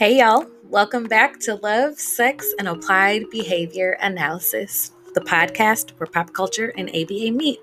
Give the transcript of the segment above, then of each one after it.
Hey, y'all. Welcome back to Love, Sex, and Applied Behavior Analysis, the podcast where pop culture and ABA meet.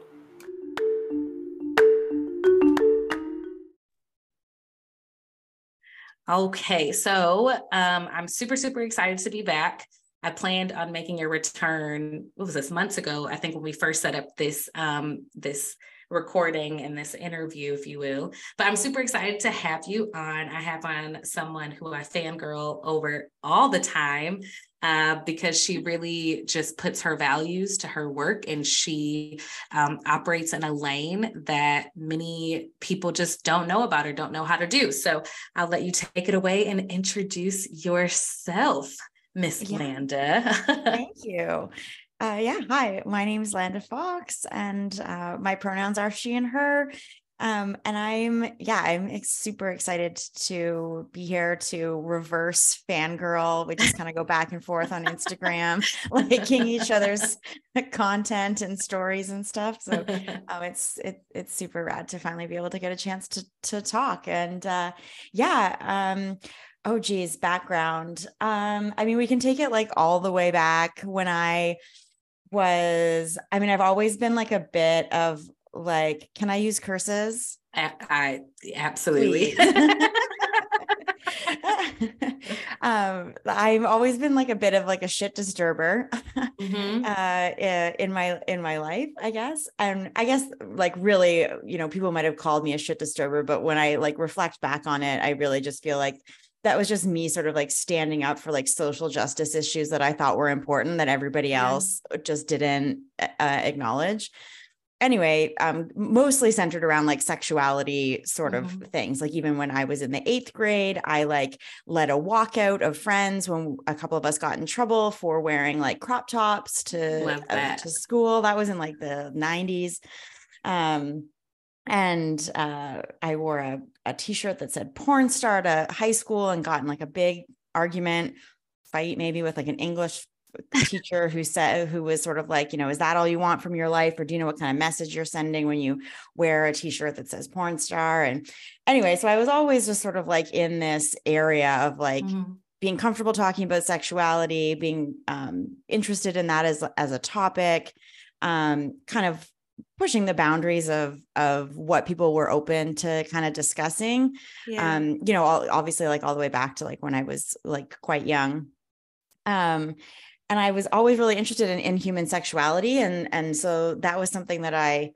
Okay, so um, I'm super, super excited to be back. I planned on making a return. What was this months ago? I think when we first set up this um, this recording and this interview, if you will. But I'm super excited to have you on. I have on someone who I fangirl over all the time uh, because she really just puts her values to her work and she um, operates in a lane that many people just don't know about or don't know how to do. So I'll let you take it away and introduce yourself. Miss yeah. Landa. Thank you. Uh, yeah, hi, my name is Landa Fox, and uh, my pronouns are she and her. Um, and I'm, yeah, I'm super excited to be here to reverse fangirl. We just kind of go back and forth on Instagram, liking each other's content and stories and stuff. So um, it's it, it's super rad to finally be able to get a chance to to talk. And uh, yeah, um, oh geez, background. Um, I mean, we can take it like all the way back when I was I mean, I've always been like a bit of like, can I use curses? I, I absolutely. um, I've always been like a bit of like a shit disturber mm-hmm. uh, in my in my life, I guess. And I guess like really, you know, people might have called me a shit disturber, but when I like reflect back on it, I really just feel like that was just me sort of like standing up for like social justice issues that I thought were important that everybody else yeah. just didn't uh, acknowledge. Anyway, um, mostly centered around like sexuality sort of mm-hmm. things. Like even when I was in the eighth grade, I like led a walkout of friends when a couple of us got in trouble for wearing like crop tops to uh, to school. That was in like the 90s. Um, and uh, I wore a, a t-shirt that said porn star to high school and got in like a big argument fight maybe with like an English teacher who said who was sort of like you know is that all you want from your life or do you know what kind of message you're sending when you wear a t-shirt that says porn star and anyway so i was always just sort of like in this area of like mm-hmm. being comfortable talking about sexuality being um, interested in that as as a topic um, kind of pushing the boundaries of of what people were open to kind of discussing. Yeah. um you know obviously like all the way back to like when i was like quite young. Um and i was always really interested in, in human sexuality and and so that was something that i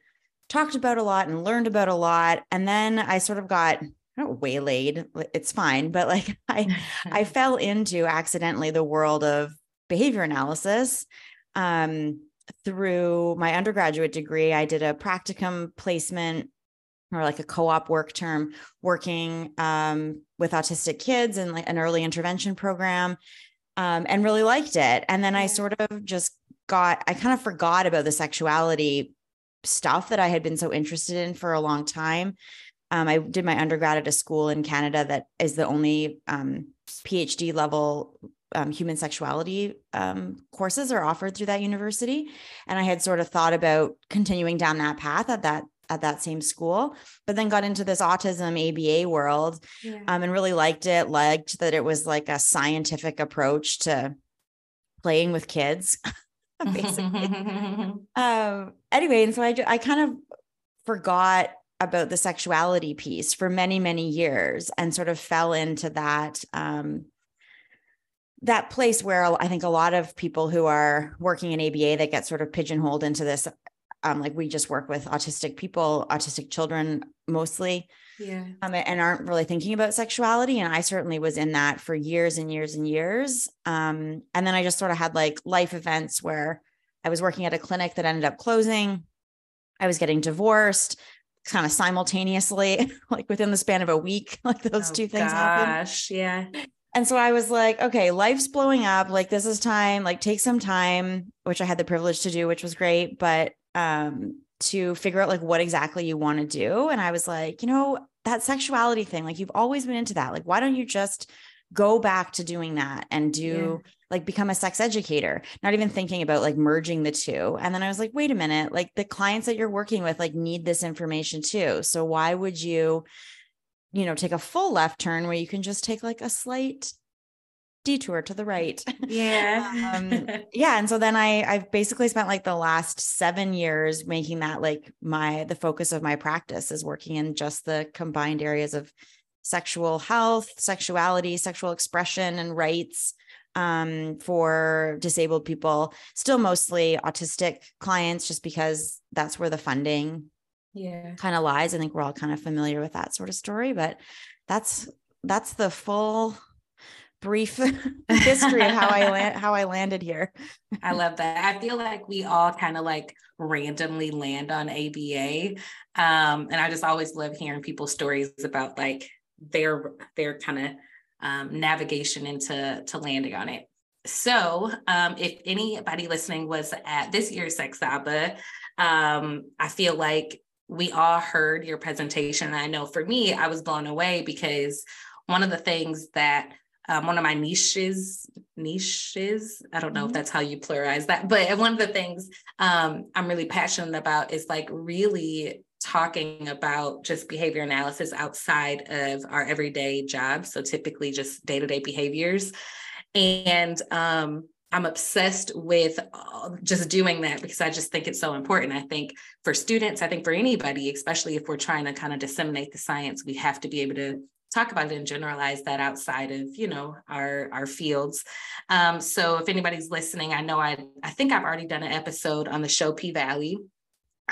talked about a lot and learned about a lot. And then i sort of got not waylaid it's fine but like i i fell into accidentally the world of behavior analysis. Um through my undergraduate degree, I did a practicum placement or like a co-op work term working um, with autistic kids and like an early intervention program um, and really liked it. And then I sort of just got, I kind of forgot about the sexuality stuff that I had been so interested in for a long time. Um, I did my undergrad at a school in Canada that is the only um, PhD level um, human sexuality um, courses are offered through that university, and I had sort of thought about continuing down that path at that at that same school, but then got into this autism ABA world yeah. um, and really liked it. Liked that it was like a scientific approach to playing with kids, basically. um, anyway, and so I I kind of forgot about the sexuality piece for many many years and sort of fell into that um, that place where I think a lot of people who are working in ABA that get sort of pigeonholed into this, um, like we just work with autistic people, autistic children mostly, yeah, um, and aren't really thinking about sexuality. And I certainly was in that for years and years and years. Um, and then I just sort of had like life events where I was working at a clinic that ended up closing. I was getting divorced kind of simultaneously, like within the span of a week, like those oh, two things gosh, happened. Yeah. And so I was like, okay, life's blowing up. Like this is time, like take some time, which I had the privilege to do, which was great, but um to figure out like what exactly you want to do. And I was like, you know, that sexuality thing, like you've always been into that. Like why don't you just go back to doing that and do yeah. like become a sex educator not even thinking about like merging the two and then i was like wait a minute like the clients that you're working with like need this information too so why would you you know take a full left turn where you can just take like a slight detour to the right. Yeah. um, yeah. And so then I I've basically spent like the last seven years making that like my the focus of my practice is working in just the combined areas of sexual health, sexuality, sexual expression, and rights um, for disabled people. Still mostly autistic clients, just because that's where the funding yeah kind of lies. I think we're all kind of familiar with that sort of story, but that's that's the full brief history of how I land, how I landed here. I love that. I feel like we all kind of like randomly land on ABA. Um, and I just always love hearing people's stories about like their their kind of um, navigation into to landing on it. So, um, if anybody listening was at this year's Sex um, I feel like we all heard your presentation. And I know for me, I was blown away because one of the things that um, one of my niches niches i don't know mm-hmm. if that's how you pluralize that but one of the things um, i'm really passionate about is like really talking about just behavior analysis outside of our everyday jobs so typically just day-to-day behaviors and um, I'm obsessed with uh, just doing that because I just think it's so important. I think for students, I think for anybody, especially if we're trying to kind of disseminate the science, we have to be able to talk about it and generalize that outside of you know our our fields um, so if anybody's listening i know i i think i've already done an episode on the show p valley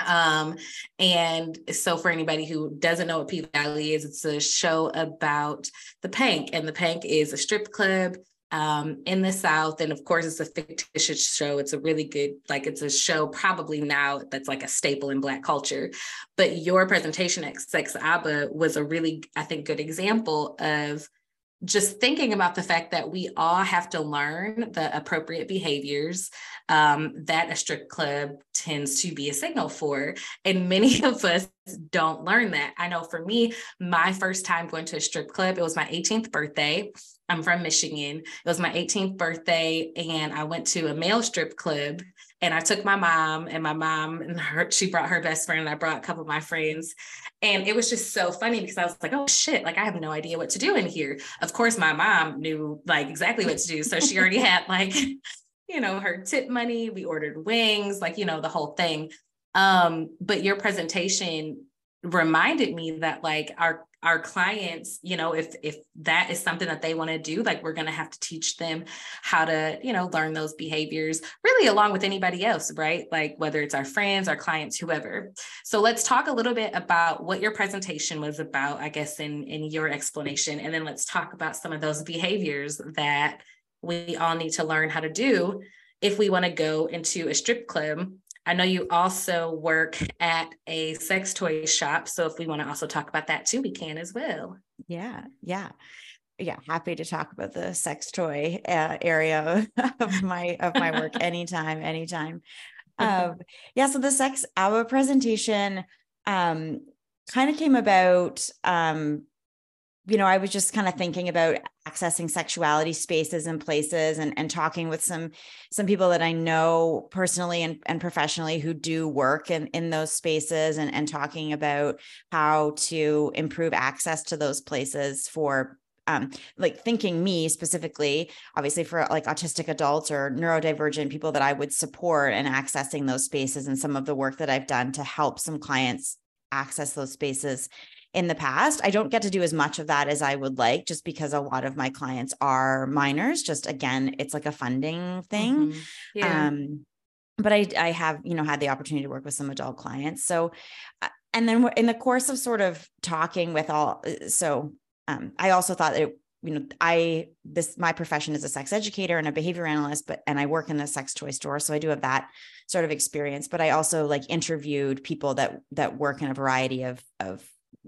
um, and so for anybody who doesn't know what P Valley is, it's a show about the Pynk, and the Pynk is a strip club um, in the South. And of course, it's a fictitious show. It's a really good, like, it's a show probably now that's like a staple in Black culture. But your presentation at Sex ABA was a really, I think, good example of just thinking about the fact that we all have to learn the appropriate behaviors um, that a strip club tends to be a signal for. And many of us don't learn that. I know for me, my first time going to a strip club, it was my 18th birthday. I'm from Michigan. It was my 18th birthday, and I went to a male strip club. And I took my mom, and my mom and her, she brought her best friend, and I brought a couple of my friends. And it was just so funny because I was like, oh shit, like I have no idea what to do in here. Of course, my mom knew like exactly what to do. So she already had like, you know, her tip money. We ordered wings, like, you know, the whole thing. Um, but your presentation reminded me that like our our clients you know if if that is something that they want to do like we're going to have to teach them how to you know learn those behaviors really along with anybody else right? Like whether it's our friends our clients whoever. So let's talk a little bit about what your presentation was about i guess in in your explanation and then let's talk about some of those behaviors that we all need to learn how to do if we want to go into a strip club I know you also work at a sex toy shop. So if we want to also talk about that too, we can as well. Yeah. Yeah. Yeah. Happy to talk about the sex toy uh, area of my, of my work anytime, anytime. Um, yeah. So the sex hour presentation um, kind of came about um, you know, I was just kind of thinking about accessing sexuality spaces and places and, and talking with some some people that I know personally and, and professionally who do work in, in those spaces and, and talking about how to improve access to those places for um, like thinking me specifically, obviously for like autistic adults or neurodivergent people that I would support and accessing those spaces and some of the work that I've done to help some clients access those spaces in the past. I don't get to do as much of that as I would like just because a lot of my clients are minors. Just again, it's like a funding thing. Mm-hmm. Yeah. Um, but I, I have, you know, had the opportunity to work with some adult clients. So, uh, and then in the course of sort of talking with all, uh, so um, I also thought that you know i this my profession is a sex educator and a behavior analyst but and i work in a sex toy store so i do have that sort of experience but i also like interviewed people that that work in a variety of of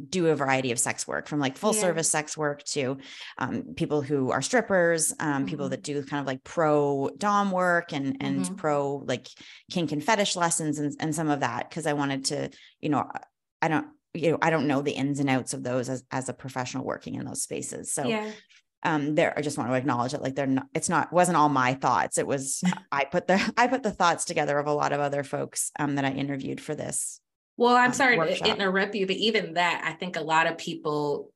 do a variety of sex work from like full yeah. service sex work to um, people who are strippers um, mm-hmm. people that do kind of like pro dom work and and mm-hmm. pro like kink and fetish lessons and, and some of that because i wanted to you know i don't you know i don't know the ins and outs of those as, as a professional working in those spaces so yeah um there i just want to acknowledge it like they're not it's not wasn't all my thoughts it was i put the i put the thoughts together of a lot of other folks um that i interviewed for this well, I'm sorry workshop. to interrupt you, but even that, I think a lot of people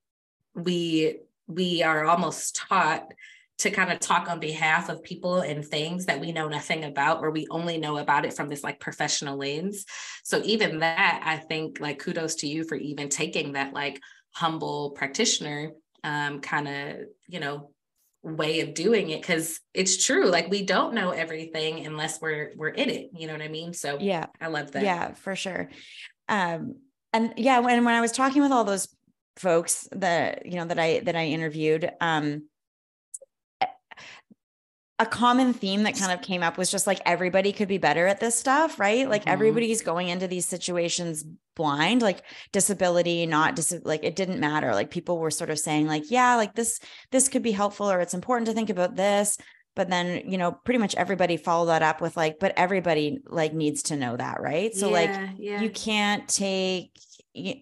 we we are almost taught to kind of talk on behalf of people and things that we know nothing about or we only know about it from this like professional lens. So even that i think like kudos to you for even taking that like humble practitioner um, kind of you know way of doing it because it's true like we don't know everything unless we're we're in it you know what i mean? So yeah. I love that. Yeah for sure um and yeah when when i was talking with all those folks that you know that i that i interviewed um a common theme that kind of came up was just like everybody could be better at this stuff, right? Like mm-hmm. everybody's going into these situations blind, like disability, not dis- like it didn't matter. Like people were sort of saying like, yeah, like this this could be helpful or it's important to think about this, but then, you know, pretty much everybody followed that up with like, but everybody like needs to know that, right? So yeah, like yeah. you can't take you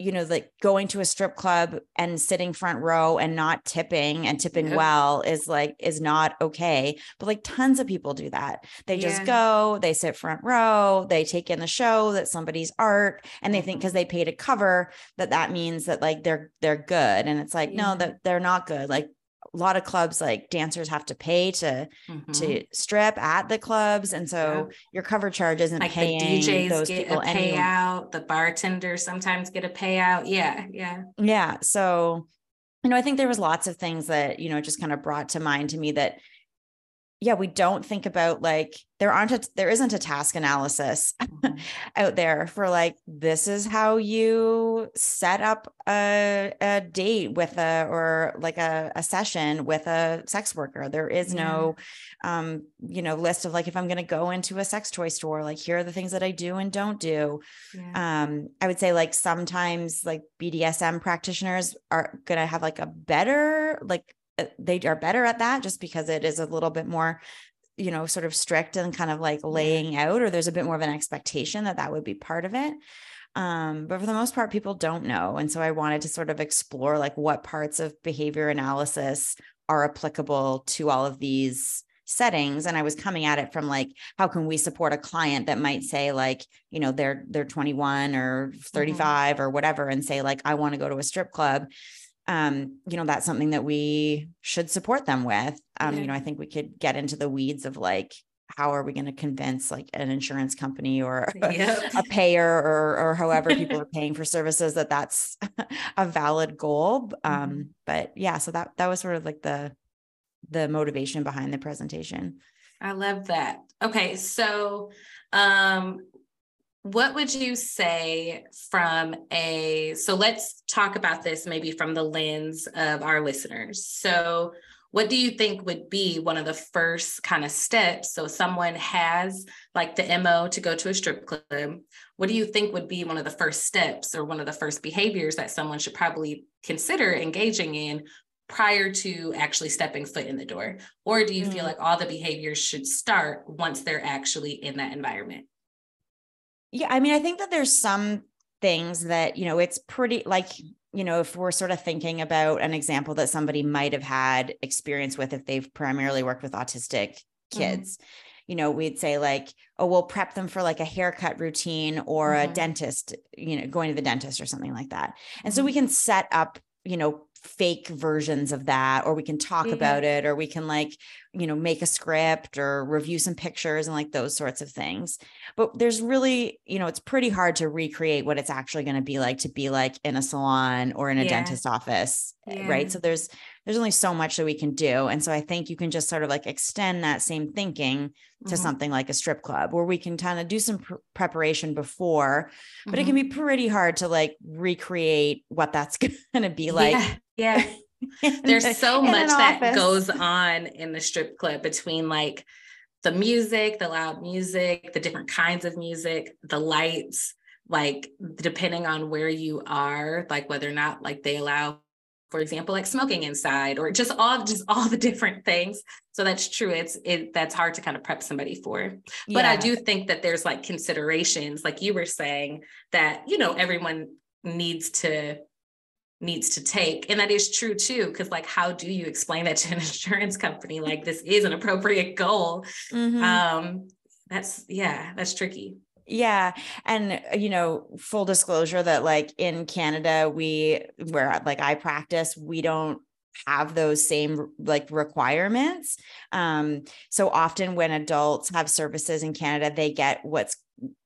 you know, like going to a strip club and sitting front row and not tipping and tipping yep. well is like, is not okay. But like tons of people do that. They yeah. just go, they sit front row, they take in the show that somebody's art and they think because mm-hmm. they paid a cover that that means that like they're, they're good. And it's like, yeah. no, that they're not good. Like a lot of clubs like dancers have to pay to mm-hmm. to strip at the clubs and so yeah. your cover charge isn't like paying the DJs those get people a payout the bartenders sometimes get a payout yeah yeah yeah so you know i think there was lots of things that you know just kind of brought to mind to me that yeah we don't think about like there aren't a there isn't a task analysis mm-hmm. out there for like this is how you set up a, a date with a or like a, a session with a sex worker there is yeah. no um you know list of like if i'm going to go into a sex toy store like here are the things that i do and don't do yeah. um i would say like sometimes like bdsm practitioners are going to have like a better like they are better at that just because it is a little bit more you know sort of strict and kind of like laying out or there's a bit more of an expectation that that would be part of it. Um, but for the most part people don't know. And so i wanted to sort of explore like what parts of behavior analysis are applicable to all of these settings. And i was coming at it from like how can we support a client that might say like you know they're they're 21 or 35 mm-hmm. or whatever and say like i want to go to a strip club um, you know, that's something that we should support them with. Um, yeah. You know, I think we could get into the weeds of like, how are we going to convince like an insurance company or yep. a payer or, or however people are paying for services that that's a valid goal. Um, mm-hmm. But yeah, so that that was sort of like the the motivation behind the presentation. I love that. Okay, so um, what would you say from a so let's talk about this maybe from the lens of our listeners. So what do you think would be one of the first kind of steps? So someone has like the mo to go to a strip club. What do you think would be one of the first steps or one of the first behaviors that someone should probably consider engaging in prior to actually stepping foot in the door? Or do you mm-hmm. feel like all the behaviors should start once they're actually in that environment yeah, I mean, I think that there's some things that, you know, it's pretty like, you know, if we're sort of thinking about an example that somebody might have had experience with if they've primarily worked with autistic mm-hmm. kids. Mm-hmm. You know, we'd say like, oh, we'll prep them for like a haircut routine or mm-hmm. a dentist, you know, going to the dentist or something like that. And so we mm-hmm. can set up, you know, fake versions of that or we can talk mm-hmm. about it or we can like you know make a script or review some pictures and like those sorts of things but there's really you know it's pretty hard to recreate what it's actually going to be like to be like in a salon or in a yeah. dentist office eh, yeah. right so there's there's only so much that we can do and so i think you can just sort of like extend that same thinking to mm-hmm. something like a strip club where we can kind of do some pr- preparation before but mm-hmm. it can mm-hmm. be pretty hard to like recreate what that's going to be like yeah. Yeah. There's so much that goes on in the strip club between like the music, the loud music, the different kinds of music, the lights, like depending on where you are, like whether or not like they allow for example like smoking inside or just all just all the different things. So that's true. It's it that's hard to kind of prep somebody for. But yeah. i do think that there's like considerations like you were saying that you know everyone needs to needs to take. And that is true too because like how do you explain that to an insurance company? Like this is an appropriate goal. Mm-hmm. um that's yeah that's tricky yeah and you know full disclosure that like in canada we where like i practice we don't have those same like requirements. Um, so often when adults have services in Canada, they get what's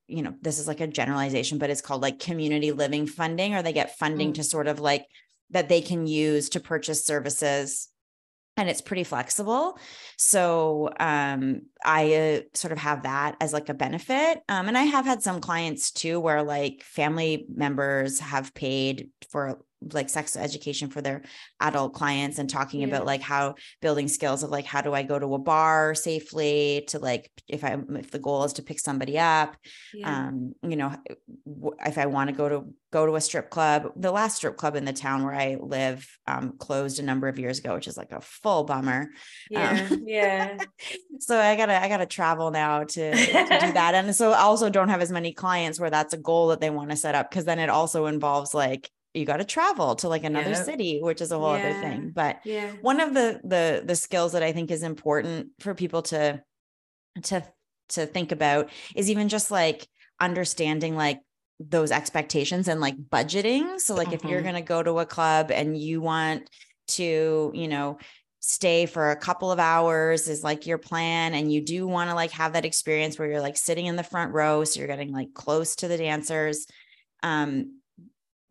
you know, this is like a generalization, but it's called like community living funding, or they get funding mm. to sort of like that they can use to purchase services and it's pretty flexible. So um, i uh, sort of have that as like a benefit um, and i have had some clients too where like family members have paid for like sex education for their adult clients and talking yeah. about like how building skills of like how do I go to a bar safely to like if I if the goal is to pick somebody up yeah. um you know if I want to go to go to a strip club the last strip club in the town where I live um closed a number of years ago which is like a full bummer yeah um, yeah so I gotta I gotta travel now to, to do that and so I also don't have as many clients where that's a goal that they want to set up because then it also involves like you got to travel to like another yep. city which is a whole yeah. other thing but yeah. one of the the the skills that i think is important for people to to to think about is even just like understanding like those expectations and like budgeting so like mm-hmm. if you're mm-hmm. going to go to a club and you want to you know stay for a couple of hours is like your plan and you do want to like have that experience where you're like sitting in the front row so you're getting like close to the dancers um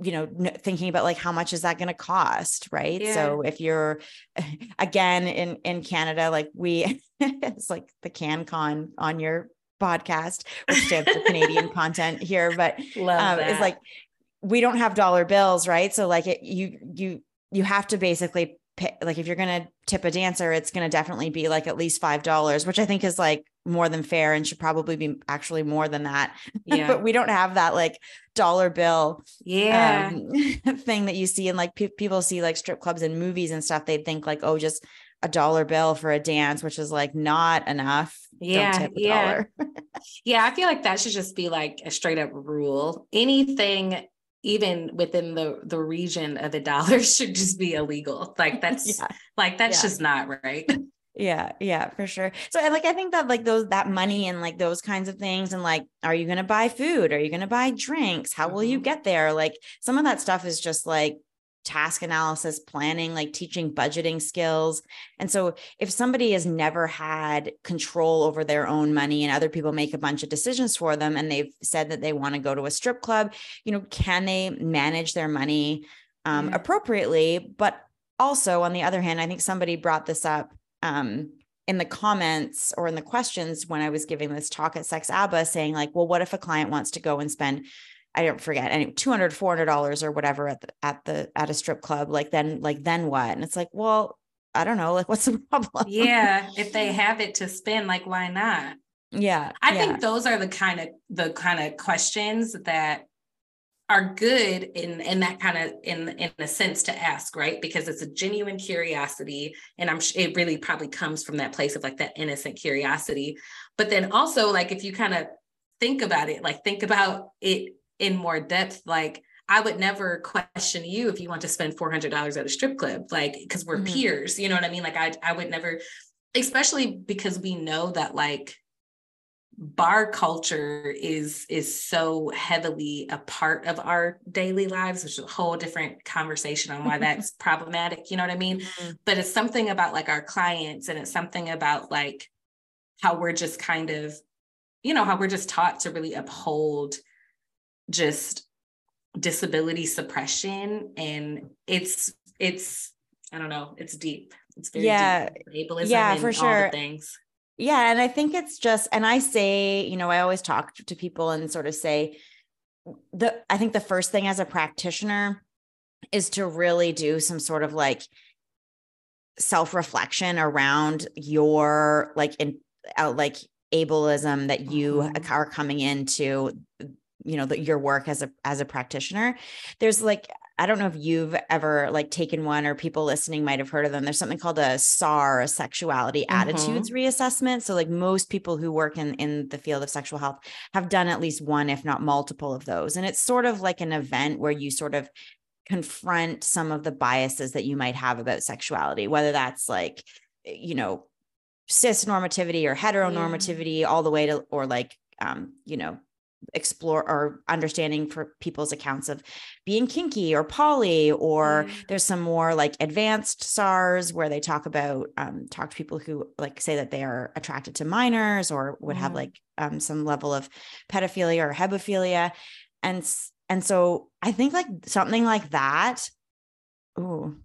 you know thinking about like how much is that going to cost right? Yeah. so if you're again in in canada like we it's like the cancon on your podcast which stands for canadian content here but um, it's like we don't have dollar bills right? So like it, you you you have to basically pay, like if you're going to tip a dancer it's going to definitely be like at least five dollars which i think is like more than fair and should probably be actually more than that. Yeah. but we don't have that like dollar bill yeah. um, thing that you see and like pe- people see like strip clubs and movies and stuff they think like oh just a dollar bill for a dance which is like not enough. Yeah yeah. yeah i feel like that should just be like a straight up rule. Anything even within the the region of the dollar should just be illegal. Like that's yeah. like that's yeah. just not right yeah yeah for sure. So like i think that like those that money and like those kinds of things and like are you going to buy food? Are you going to buy drinks? How will you mm-hmm. get there? Like some of that stuff is just like task analysis planning like teaching budgeting skills. And so if somebody has never had control over their own money and other people make a bunch of decisions for them and they've said that they want to go to a strip club you know can they manage their money um, mm-hmm. appropriately? But also on the other hand i think somebody brought this up um, in the comments or in the questions when I was giving this talk at Sex ABA saying like, well, what if a client wants to go and spend, I don't forget any 200, 400 dollars or whatever at the, at the, at a strip club, like then, like, then what? And it's like, well, I don't know, like what's the problem? Yeah. If they have it to spend, like, why not? Yeah. I yeah. think those are the kind of, the kind of questions that are good in in that kind of in in a sense to ask right because it's a genuine curiosity and i'm it really probably comes from that place of like that innocent curiosity but then also like if you kind of think about it like think about it in more depth like I would never question you if you want to spend $400 at a strip club, like, because we're mm-hmm. peers, you know what I mean? Like, I, I would never, especially because we know that, like, bar culture is is so heavily a part of our daily lives. Which is a whole different conversation on why that's problematic you know what i mean? Mm-hmm. but it's something about like our clients and it's something about like how we're just kind of you know how we're just taught to really uphold just disability suppression. And it's it's i don't know it's deep. It's very yeah. deep. ableism yeah for sure. things yeah. And I think it's just, and I say, you know, I always talk to people and sort of say, the, I think the first thing as a practitioner is to really do some sort of like self reflection around your like in out like ableism that you mm-hmm. are coming into you know the, your work as a as a practitioner there's like I don't know if you've ever like taken one or people listening might have heard of them. There's something called a SAR, a sexuality mm-hmm. attitudes reassessment. So like most people who work in in the field of sexual health have done at least one if not multiple of those. And it's sort of like an event where you sort of confront some of the biases that you might have about sexuality, whether that's like you know cis normativity or heteronormativity yeah. all the way to or like um you know explore or understanding for people's accounts of being kinky or poly or mm. there's some more like advanced SARS where they talk about um, talk to people who like say that they are attracted to minors or would mm. have like um, some level of pedophilia or hebephilia and and so I think like something like that ooh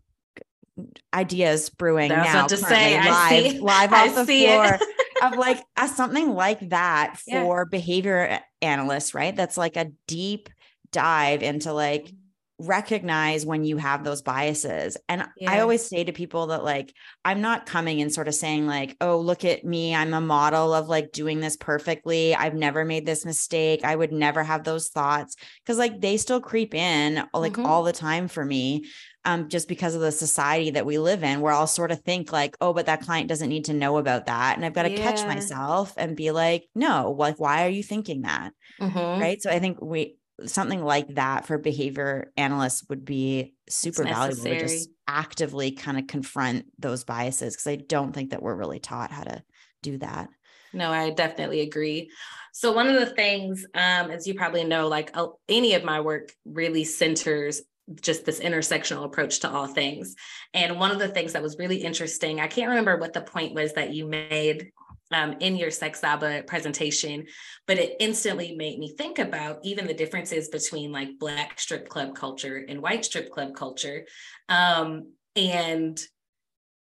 ideas brewing That's now to say live live off the floor of like a, something like that for yeah. behavior analysts, right? That's like a deep dive into like recognize when you have those biases. And yeah. I always say to people that like I'm not coming and sort of saying like, "Oh, look at me. I'm a model of like doing this perfectly. I've never made this mistake. I would never have those thoughts." Cuz like they still creep in like mm-hmm. all the time for me um, just because of the society that we live in, where I'll sort of think like, oh, but that client doesn't need to know about that. And I've got to yeah. catch myself and be like, no, like, why are you thinking that? Mm-hmm. Right. So I think we, something like that for behavior analysts would be super valuable to just actively kind of confront those biases because I don't think that we're really taught how to do that. No, I definitely agree. So one of the things, um, as you probably know, like uh, any of my work really centers just this intersectional approach to all things. And one of the things that was really interesting, I can't remember what the point was that you made um, in your Sex ABA presentation, but it instantly made me think about even the differences between like Black strip club culture and white strip club culture. Um, and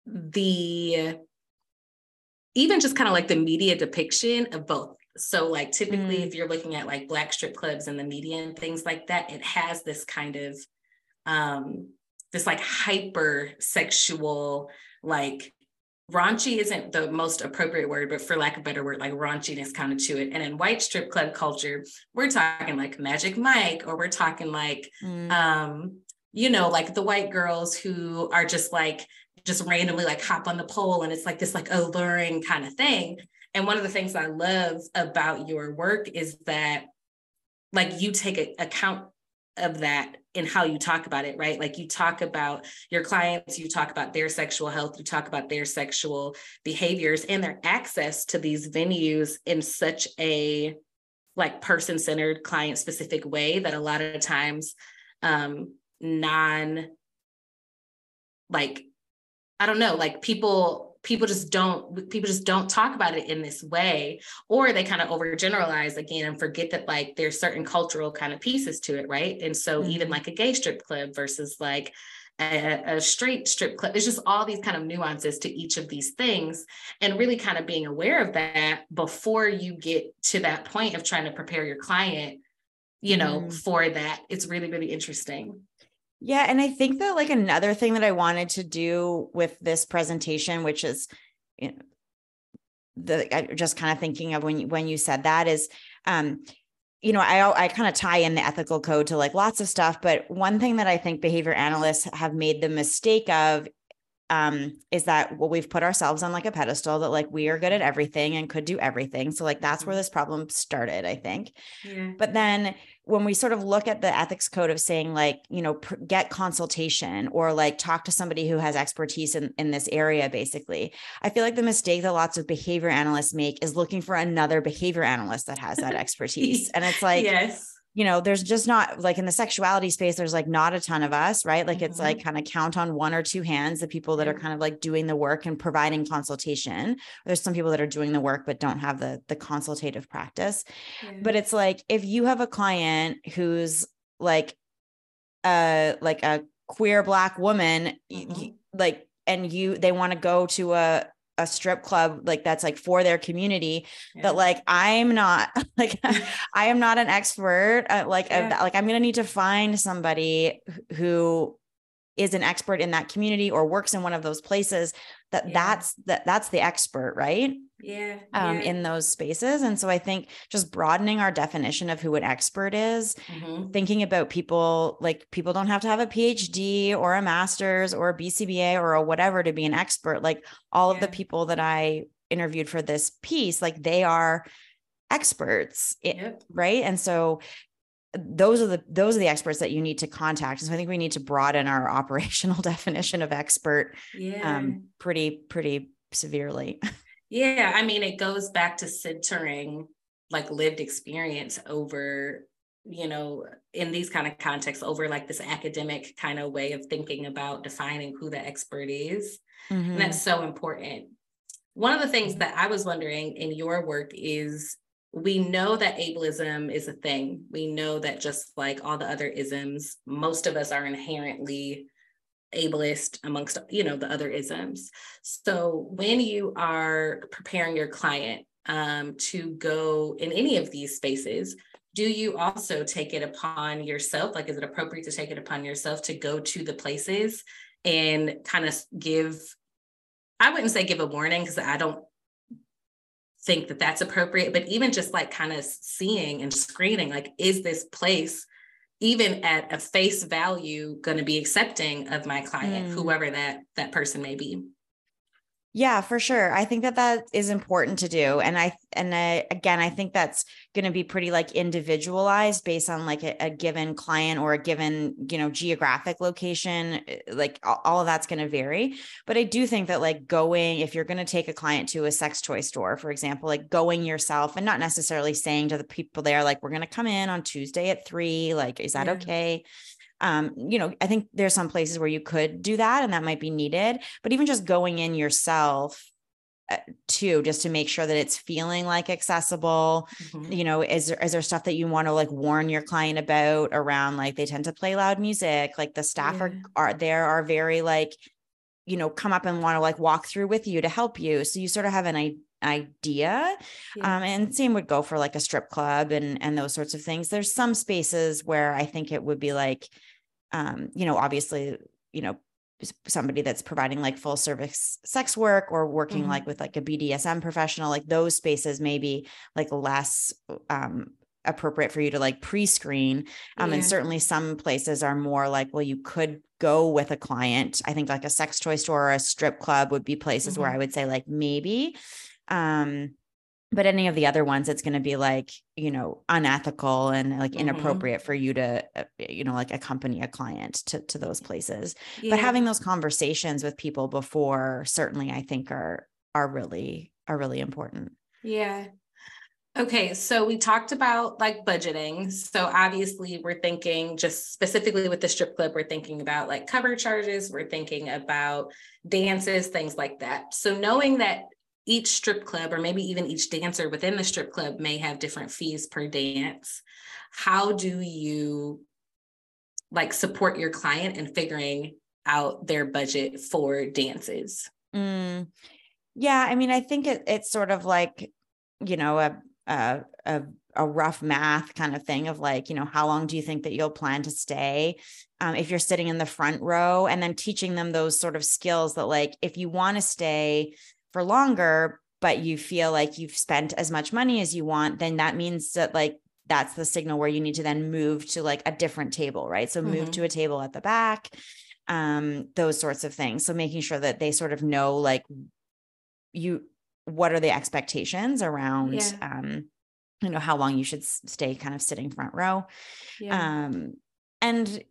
the even just kind of like the media depiction of both so like typically mm. if you're looking at like black strip clubs in the media and things like that it has this kind of um this like hyper sexual like raunchy isn't the most appropriate word, but for lack of a better word, like raunchiness kind of to it. And in white strip club culture, we're talking like Magic Mike, or we're talking like, mm. um, you know, like the white girls who are just like, just randomly like hop on the pole and it's like this like alluring kind of thing. And one of the things I love about your work is that like you take a, account of that in how you talk about it, right? Like you talk about your clients, you talk about their sexual health, you talk about their sexual behaviors and their access to these venues in such a like person centered, client specific way that a lot of times um, non like I don't know, like people people just don't people just don't talk about it in this way or they kind of overgeneralize again and forget that like there's certain cultural kind of pieces to it right and so mm-hmm. even like a gay strip club versus like a, a, straight strip club there's just all these kind of nuances to each of these things and really kind of being aware of that before you get to that point of trying to prepare your client you know mm-hmm. for that it's really really interesting yeah. And I think that like another thing that I wanted to do with this presentation, which is you know, the I just kind of thinking of when you, when you said that is um you know, I I kind of tie in the ethical code to like lots of stuff, but one thing that I think behavior analysts have made the mistake of um, is that well, we've put ourselves on like a pedestal that like we are good at everything and could do everything. So like that's where mm-hmm. this problem started, I think. Yeah. But then when we sort of look at the ethics code of saying like you know pr- get consultation or like talk to somebody who has expertise in, in this area basically i feel like the mistake that lots of behavior analysts make is looking for another behavior analyst that has that expertise and it's like yes you know, there's just not like in the sexuality space, there's like not a ton of us, right? Like mm-hmm. it's like kind of count on one or two hands the people that are kind of like doing the work and providing consultation. There's some people that are doing the work but don't have the the consultative practice. Yeah. But it's like if you have a client who's like uh like a queer black woman, mm-hmm. like and you they want to go to a a strip club like that's like for their community yeah. that like i'm not like i am not an expert uh, like yeah. like i'm gonna need to find somebody who is an expert in that community or works in one of those places that yeah. that's that that's the expert right yeah, um, yeah. in those spaces and so i think just broadening our definition of who an expert is mm-hmm. thinking about people like people don't have to have a phd or a master's or a bcba or a whatever to be an expert like all yeah. of the people that i interviewed for this piece like they are experts yep. right and so those are the those are the experts that you need to contact. So i think we need to broaden our operational definition of expert um, yeah. um, pretty pretty severely. Yeah i mean it goes back to centering like lived experience over you know in these kind of contexts over like this academic kind of way of thinking about defining who the expert is. Mm-hmm. and that's so important. One of the things that i was wondering in your work is we know that ableism is a thing. We know that just like all the other isms most of us are inherently ableist amongst you know the other isms. So when you are preparing your client um, to go in any of these spaces do you also take it upon yourself? Like is it appropriate to take it upon yourself to go to the places and kind of give i wouldn't say give a warning because i don't think that that's appropriate but even just like kind of seeing and screening like is this place even at a face value going to be accepting of my client mm. whoever that that person may be yeah, for sure. I think that that is important to do. And I, and I, again, I think that's going to be pretty like individualized based on like a, a, given client or a given, you know, geographic location. Eh, like all of that's going to vary. But I do think that like going, if you're going to take a client to a sex toy store, for example, like going yourself and not necessarily saying to the people there, like, we're going to come in on Tuesday at three, like, is that yeah. okay? Um, you know, I think there's some places where you could do that and that might be needed, but even just going in yourself uh, too just to make sure that it's feeling like accessible mm-hmm. you know is there is there stuff that you want to like warn your client about around like they tend to play loud music like the staff yeah. are are there are very like you know come up and want to like walk through with you to help you so you sort of have an idea yeah. um, and same would go for like a strip club and and those sorts of things there's some spaces where i think it would be like um, you know, obviously, you know, somebody that's providing like full service sex work or working mm-hmm. like with like a BDSM professional, like those spaces may be like less um, appropriate for you to like pre-screen. Um, yeah. And certainly some places are more like, well, you could go with a client. I think like a sex toy store or a strip club would be places mm-hmm. where I would say like maybe. Um, but any of the other ones it's going to be like you know unethical and like mm-hmm. inappropriate for you to uh, you know like accompany a client to to those places. Yeah. but having those conversations with people before certainly i think are are really are really important. Yeah. Okay so we talked about like budgeting. So obviously we're thinking just specifically with the strip club we're thinking about like cover charges we're thinking about dances things like that. So knowing that each strip club or maybe even each dancer within the strip club may have different fees per dance. How do you like support your client in figuring out their budget for dances? Mm, yeah i mean i think it, it's sort of like you know a, a, a a rough math kind of thing of like, you know, how long do you think that you'll plan to stay? Um, if you're sitting in the front row? And then teaching them those sort of skills that, like, if you want to stay for longer, but you feel like you've spent as much money as you want, then that means that like that's the signal where you need to then move to like a different table, right? So move mm-hmm. to a table at the back, um, those sorts of things. So making sure that they sort of know like you what are the expectations around yeah. um you know how long you should stay kind of sitting front row yeah. um and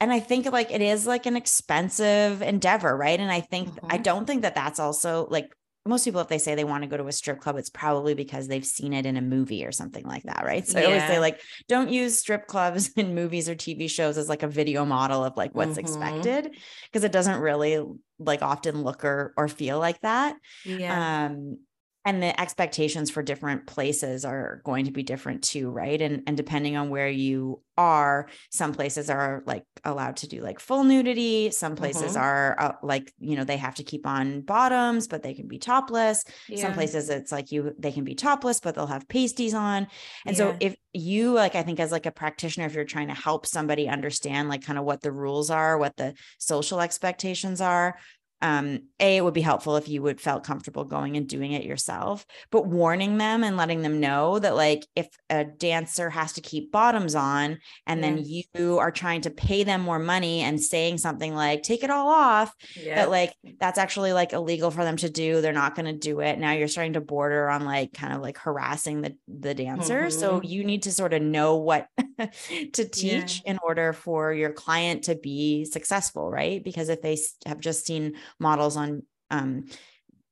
and I think like it is like an expensive endeavor, right? And I think mm-hmm. I don't think that that's also like most people if they say they want to go to a strip club it's probably because they've seen it in a movie or something like that right so yeah. i always say like don't use strip clubs in movies or tv shows as like a video model of like what's mm-hmm. expected because it doesn't really like often look or or feel like that yeah um and the expectations for different places are going to be different too right and and depending on where you are some places are like allowed to do like full nudity some places mm-hmm. are uh, like you know they have to keep on bottoms but they can be topless yeah. some places it's like you they can be topless but they'll have pasties on and yeah. so if you like i think as like a practitioner if you're trying to help somebody understand like kind of what the rules are what the social expectations are um, a it would be helpful if you would felt comfortable going and doing it yourself but warning them and letting them know that like if a dancer has to keep bottoms on and yeah. then you are trying to pay them more money and saying something like take it all off yeah. that like that's actually like illegal for them to do they're not going to do it now you're starting to border on like kind of like harassing the the dancer mm-hmm. so you need to sort of know what to teach yeah. in order for your client to be successful right because if they have just seen models on um,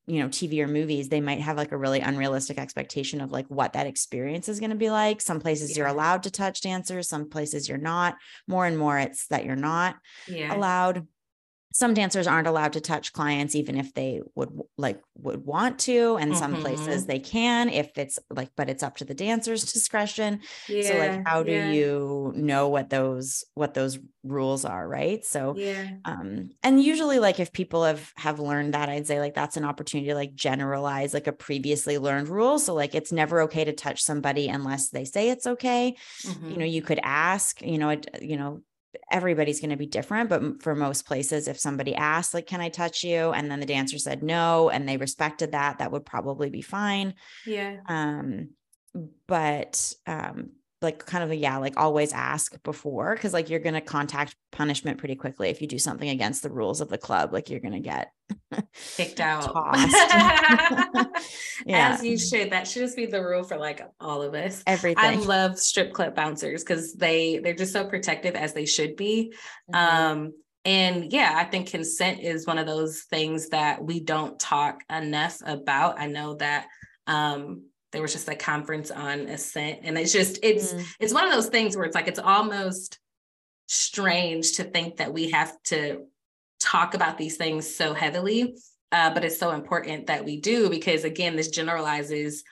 you know tv or movies they might have like a really unrealistic expectation of like what that experience is going to be like some places yeah. you're allowed to touch dancers some places you're not more and more it's that you're not yeah. allowed some dancers aren't allowed to touch clients even if they would like would want to and mm-hmm. some places mm-hmm. they can if it's like but it's up to the dancer's discretion yeah, so like how do yeah. you know what those what those rules are right so yeah um and usually like if people have have learned that i'd say like that's an opportunity to like generalize like a previously learned rule so like it's never okay to touch somebody unless they say it's okay mm-hmm. you know you could ask you know it, you know everybody's going to be different but for most places if somebody asked like can i touch you? and then the dancer said no and they respected that that would probably be fine. Yeah. Um but um like kind of a yeah like always ask before because like you're going to contact punishment pretty quickly if you do something against the rules of the club like you're going to get kicked out. yeah. as you should. That should just be the rule for like all of us. Everything. i love strip club bouncers because they they're just so protective as they should be. Mm-hmm. um and yeah i think consent is one of those things that we don't talk enough about. I know that um there was just a conference on assent and it's just it's mm. it's one of those things where it's like it's almost strange to think that we have to talk about these things so heavily uh, but it's so important that we do because again this generalizes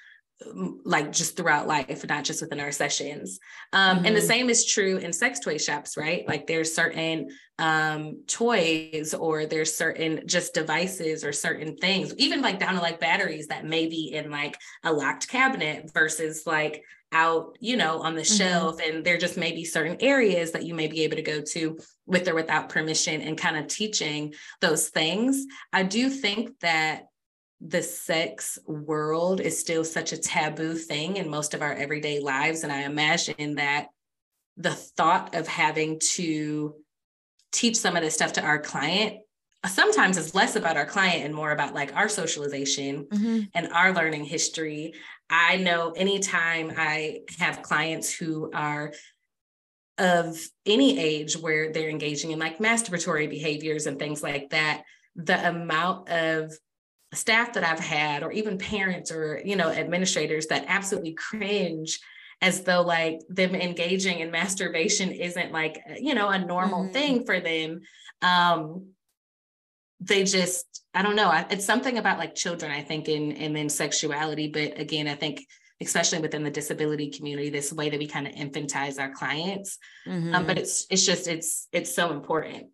like just throughout life, not just within our sessions. Um, mm-hmm. And the mm-hmm. same is true in sex toy shops, right? Like there's certain um, toys or there's certain just devices or certain things, even like down to like batteries that may be in like a locked cabinet versus like out, you know, on the mm-hmm. shelf. And there just may be certain areas that you may be able to go to with or without permission and kind of teaching those things. I do think that the sex world is still such a taboo thing in most of our everyday lives. And I imagine that the thought of having to teach some of this stuff to our client sometimes is less about our client and more about like our socialization mm-hmm. and our learning history. I know anytime I have clients who are of any age where they're engaging in like masturbatory behaviors and things like that, the amount of staff that I've had, or even parents or, you know, administrators that absolutely cringe as though like them engaging in masturbation isn't like, you know, a normal mm-hmm. thing for them. Um, they just, I don't know. It's something about like children, I think, in and then sexuality. But again, I think especially within the disability community, this way that we kind of infantize our clients. Mm-hmm. Um, but mm-hmm. it's it's just it's it's so important.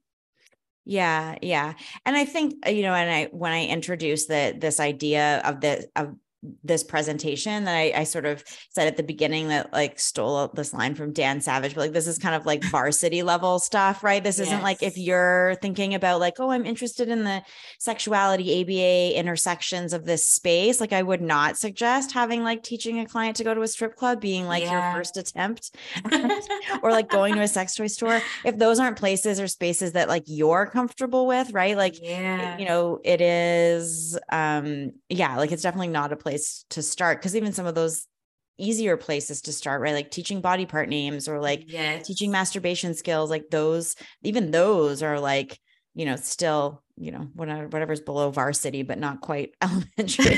Yeah, yeah. And I think uh, you know, and I when I introduced the this idea of the of this presentation that I, I, sort of said at the beginning that like stole this line from Dan Savage, but like this is kind of like varsity level stuff, right? This yes. isn't like if you're thinking about like, oh, I'm interested in the sexuality ABA intersections of this space. Like I would not suggest having like teaching a client to go to a strip club being like yeah. your first attempt or like going to a sex toy store. If those aren't places or spaces that like you're comfortable with, right? Like, yeah. you know, it is um yeah, like it's definitely not a place place to start because even some of those easier places to start right like teaching body part names or like yes. teaching masturbation skills like those even those are like you know still you know whatever whatever's below varsity but not quite elementary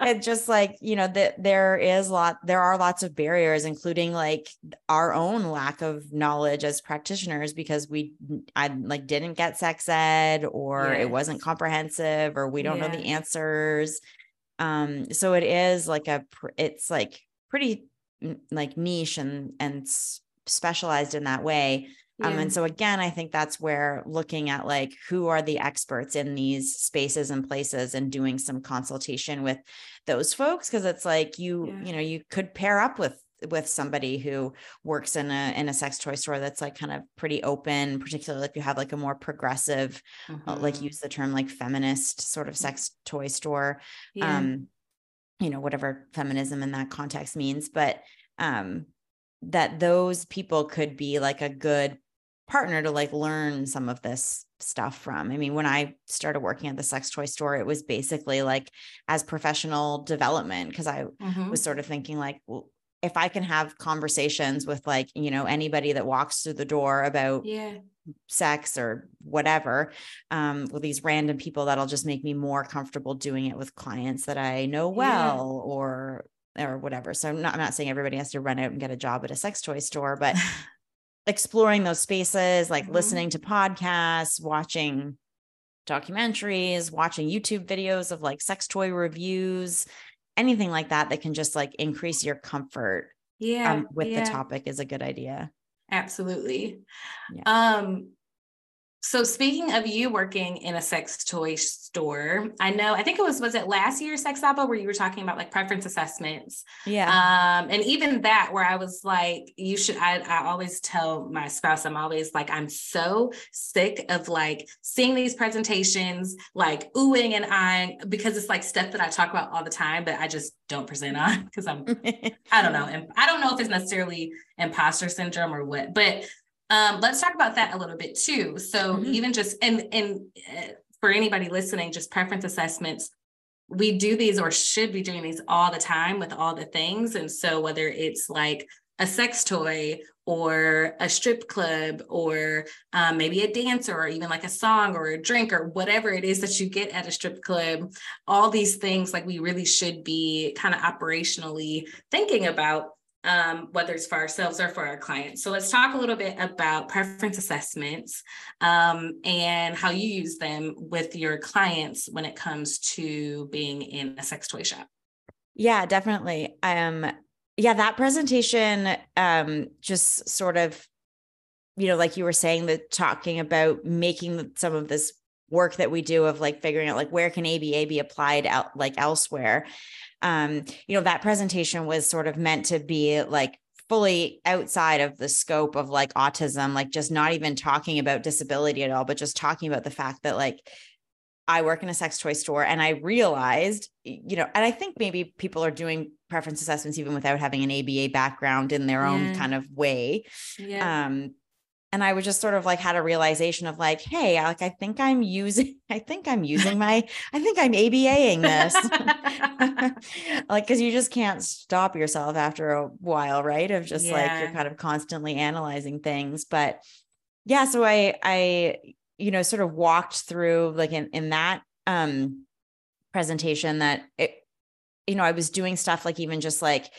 it's just like you know that there is lot there are lots of barriers including like our own lack of knowledge as practitioners because we i like didn't get sex ed or yes. it wasn't comprehensive or we don't yes. know the answers um so it is like a it's like pretty like niche and and specialized in that way yeah. Um, and so again, I think that's where looking at like who are the experts in these spaces and places and doing some consultation with those folks because it's like you yeah. you know you could pair up with with somebody who works in a in a sex toy store that's like kind of pretty open particularly if you have like a more progressive mm-hmm. uh, like use the term like feminist sort of mm. sex toy store yeah. um you know whatever feminism in that context means but um that those people could be like a good partner to like learn some of this stuff from. I mean, when I started working at the sex toy store, it was basically like as professional development because I mm-hmm. was sort of thinking like, well, if I can have conversations with like, you know, anybody that walks through the door about yeah sex or whatever um, with these random people that'll just make me more comfortable doing it with clients that I know well yeah. or or whatever. So I'm not, I'm not saying everybody has to run out and get a job at a sex toy store, but exploring those spaces, like mm-hmm. listening to podcasts, watching documentaries, watching YouTube videos of like sex toy reviews, anything like that that can just like increase your comfort yeah um, with yeah. the topic is a good idea absolutely yeah. um so speaking of you working in a sex toy store, I know I think it was was it last year Sex ABA where you were talking about like preference assessments. Yeah. Um, and even that where I was like, you should I, I always tell my spouse, I'm always like, I'm so sick of like seeing these presentations, like oohing and eyeing, because it's like stuff that I talk about all the time, but I just don't present on because I'm I don't know. And I don't know if it's necessarily imposter syndrome or what, but um, let's talk about that a little bit too. So mm-hmm. even just and and uh, for anybody listening, just preference assessments. We do these or should be doing these all the time with all the things. And so whether it's like a sex toy or a strip club or um, maybe a dancer or even like a song or a drink or whatever it is that you get at a strip club all these things like we really should be kind of operationally thinking about um, whether it's for ourselves or for our clients. So let's talk a little bit about preference assessments um, and how you use them with your clients when it comes to being in a sex toy shop. Yeah, definitely. Um, yeah, that presentation um, just sort of, you know, like you were saying, the talking about making some of this work that we do of like figuring out like where can ABA be applied out like elsewhere um, you know, that presentation was sort of meant to be like fully outside of the scope of like autism, like just not even talking about disability at all, but just talking about the fact that like I work in a sex toy store and I realized, you know, and I think maybe people are doing preference assessments even without having an ABA background in their yeah. own kind of way. Yeah. Um, and I was just sort of like had a realization of like, hey, like I think I'm using, I think I'm using my, I think I'm ABAing this, like because you just can't stop yourself after a while, right? Of just yeah. like you're kind of constantly analyzing things, but yeah. So I, I, you know, sort of walked through like in in that um presentation that it, you know, I was doing stuff like even just like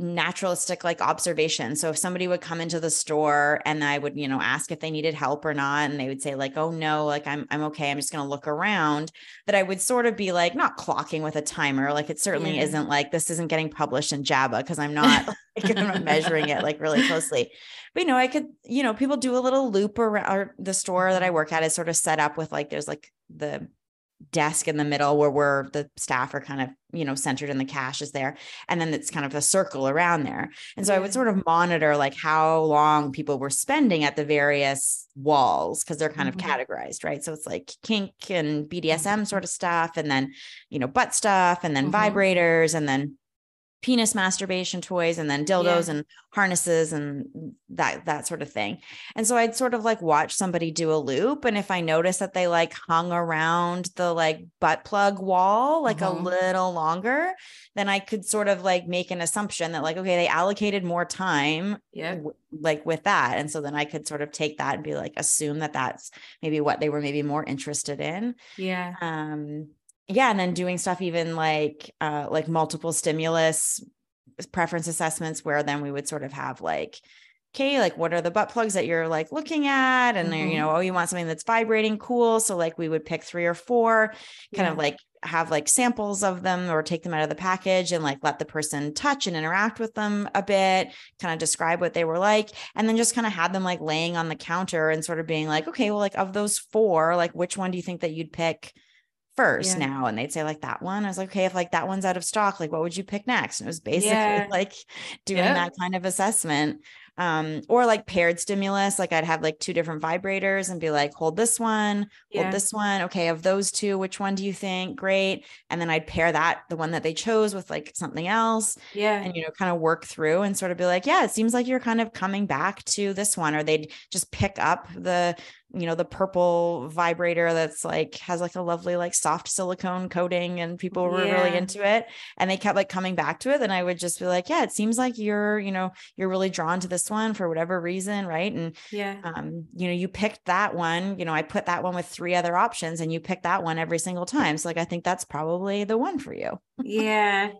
naturalistic like observation. So if somebody would come into the store and I would, you know, ask if they needed help or not and they would say like, "Oh no, like I'm I'm okay. I'm just going to look around." That I would sort of be like not clocking with a timer. Like it certainly yeah. isn't like this isn't getting published in JABA because I'm not like I'm not measuring it like really closely. But you know, I could, you know, people do a little loop around the store that I mm-hmm. work at is sort of set up with like there's like the desk in the middle where we're the staff are kind of you know centered in the cash is there and then it's kind of a circle around there and so i would sort of monitor like how long people were spending at the various walls because they're kind of mm-hmm. categorized right so it's like kink and bdsm mm-hmm. sort of stuff and then you know butt stuff and then mm-hmm. vibrators and then penis masturbation toys and then dildos yeah. and harnesses and that that sort of thing. And so I'd sort of like watch somebody do a loop and if I noticed that they like hung around the like butt plug wall like mm-hmm. a little longer, then I could sort of like make an assumption that like okay, they allocated more time yeah w- like with that. And so then I could sort of take that and be like assume that that's maybe what they were maybe more interested in. Yeah. Um yeah and then doing stuff even like uh like multiple stimulus preference assessments where then we would sort of have like okay like what are the butt plugs that you're like looking at and mm-hmm. you know oh you want something that's vibrating cool so like we would pick three or four kind yeah. of like have like samples of them or take them out of the package and like let the person touch and interact with them a bit kind of describe what they were like and then just kind of had them like laying on the counter and sort of being like okay well like of those four like which one do you think that you'd pick first yeah. now and they'd say like that one i was like okay if like that one's out of stock like what would you pick next and it was basically yeah. like doing that kind of assessment um, or like paired stimulus. Like I'd have like two different vibrators and be like, hold this one, yeah. hold this one. Okay, of those two, which one do you think? Great. And then I'd pair that, the one that they chose with like something else. Yeah. And, you know, kind of work through and sort of be like, yeah, it seems like you're kind of coming back to this one. Or they'd just pick up the, you know, the purple vibrator that's like has like a lovely, like soft silicone coating and people were yeah. really into it. And they kept like coming back to it. And I would just be like, yeah, it seems like you're, you know, you're really drawn to this one for whatever reason, right? And yeah, um, you know, you picked that one. You know, I put that one with three other options, and you pick that one every single time. So, like, I think that's probably the one for you. yeah,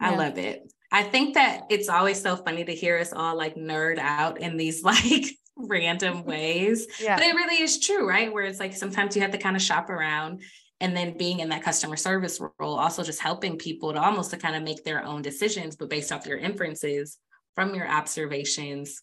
I yeah. love it. I think that it's always so funny to hear us all like nerd out in these like random ways. Yeah. But it really is true, right? Where it's like sometimes you have to kind of shop around and then being in that customer service role also just helping people to almost to kind of make their own decisions but based off your inferences from your observations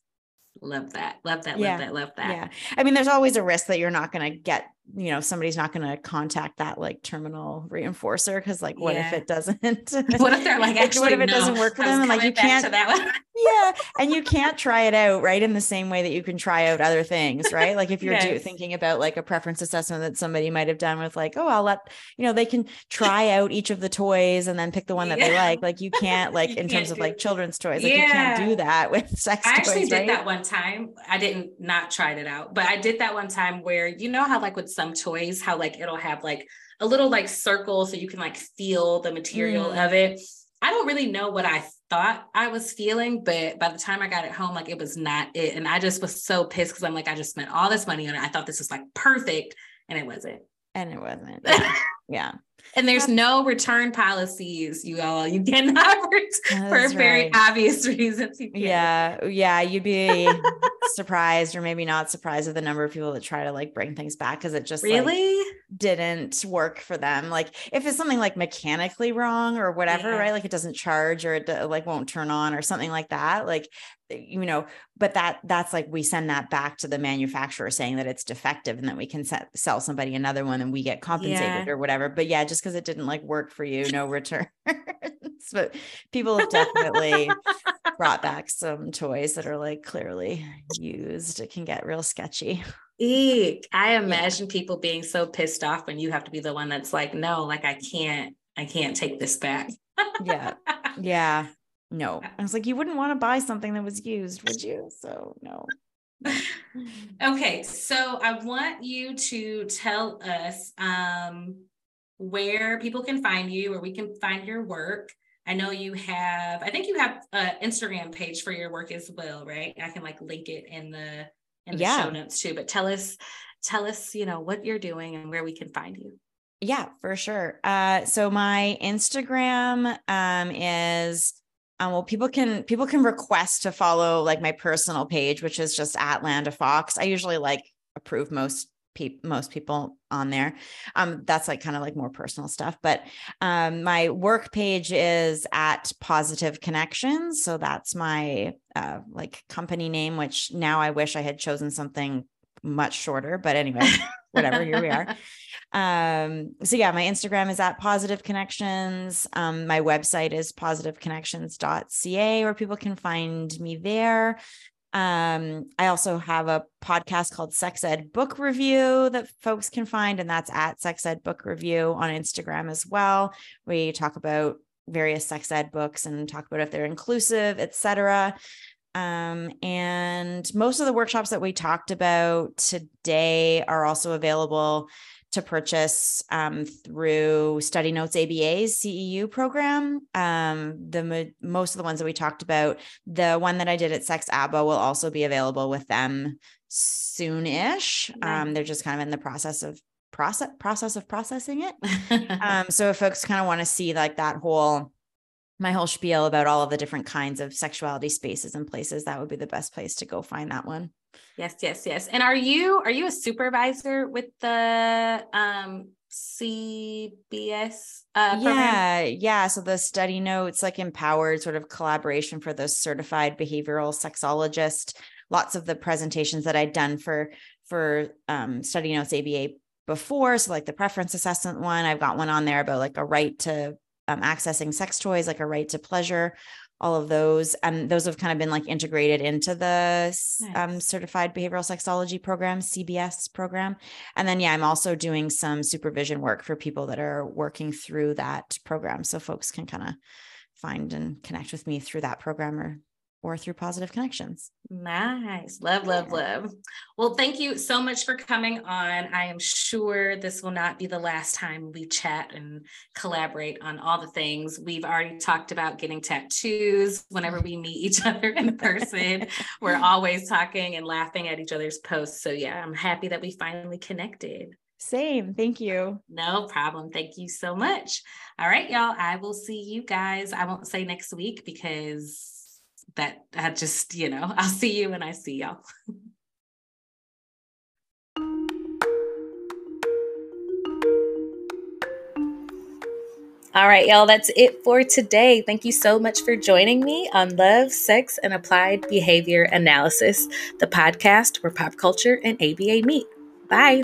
love that love that yeah. love that love that yeah i mean there's always a risk that you're not going to get you know somebody's not going to contact that like terminal reinforcer because like what yeah. if it doesn't what if they're like actually what if it no, doesn't work for them and like you can't yeah and you can't try it out right in the same way that you can try out other things right like if you're yes. do, thinking about like a preference assessment that somebody might have done with like oh i'll let you know they can try out each of the toys and then pick the one that yeah. they like like you can't like you in can't terms of like children's toys like yeah. you can't do that with sex i actually toys, did right? that one time i didn't not tried it out but i did that one time where you know how like with some toys how like it'll have like a little like circle so you can like feel the material mm. of it I don't really know what I thought I was feeling, but by the time I got it home, like it was not it. And I just was so pissed because I'm like, I just spent all this money on it. I thought this was like perfect, and it wasn't. And it wasn't. Yeah. And there's no return policies, you all. You cannot for right. very obvious reasons. Yeah. Yeah. You'd be surprised or maybe not surprised at the number of people that try to like bring things back because it just really? like, didn't work for them. Like if it's something like mechanically wrong or whatever, yeah. right? Like it doesn't charge or it uh, like won't turn on or something like that. Like eh, you know but that that's like we send that back to the manufacturer saying that it's defective and that we can set, sell somebody another one and we get compensated yeah. or whatever but yeah just because it didn't like work for you no returns but people have definitely brought back some toys that are like clearly used it can get real sketchy Eek. I imagine people being so pissed off when you have to be the one that's like, no, like I can't, I can't take this back. yeah. Yeah. No. I was like, you wouldn't want to buy something that was used, would you? So no. okay. So I want you to tell us um, where people can find you, where we can find your work. I know you have, I think you have an Instagram page for your work as well, right? I can like link it in the in the yeah. show notes too. But tell us, tell us, you know, what you're doing and where we can find you. Yeah, for sure. Uh, so my Instagram um, is um, well, people can people can request to follow like my personal page, which is just at Landa Fox. I usually like approve most people most people on there. Um, that's like kind of like more personal stuff. But um, my work page is at Positive Connections, so that's my uh, like company name. Which now I wish I had chosen something much shorter, but anyway, whatever. Here we are. Um, so yeah, my Instagram is at positive connections. Um, my website is positiveconnections.ca where people can find me there. Um, I also have a podcast called Sex Ed Book Review that folks can find, and that's at Sex Ed Book Review on Instagram as well. We talk about various sex ed books and talk about if they're inclusive, etc. Um, and most of the workshops that we talked about today are also available to purchase um, through Study Notes ABA's CEU program. Um, the most of the ones that we talked about, the one that I did at Sex ABA will also be available with them soonish. Nice. Um, they're just kind of in the process of process process of processing it. um, so if folks kind of want to see like that whole my whole spiel about all of the different kinds of sexuality spaces and places, that would be the best place to go find that one. Yes, yes, yes. And are you are you a supervisor with the um CBS uh, yeah yeah. So the study notes like empowered sort of collaboration for the certified behavioral sexologist lots of the presentations that i'd done for for um, study notes aba before so like the preference assessment one. I've got one on there about like a right to um, accessing sex toys, like a right to pleasure, all of those. And those have kind of been like integrated into the um, nice. um, certified behavioral sexology program, CBS program. And then, yeah, I'm also doing some supervision work for people that are working through that program. So folks can kind of find and connect with me through that program or or through positive connections. Nice. Love, love, love. Well, thank you so much for coming on. I am sure this will not be the last time we chat and collaborate on all the things. We've already talked about getting tattoos whenever we meet each other in person. We're always talking and laughing at each other's posts. So, yeah, I'm happy that we finally connected. Same. Thank you. No problem. Thank you so much. All right, y'all. I will see you guys. I won't say next week because that I just, you know, I'll see you when I see y'all. All right, y'all, that's it for today. Thank you so much for joining me on Love, Sex, and Applied Behavior Analysis, the podcast where pop culture and ABA meet. Bye.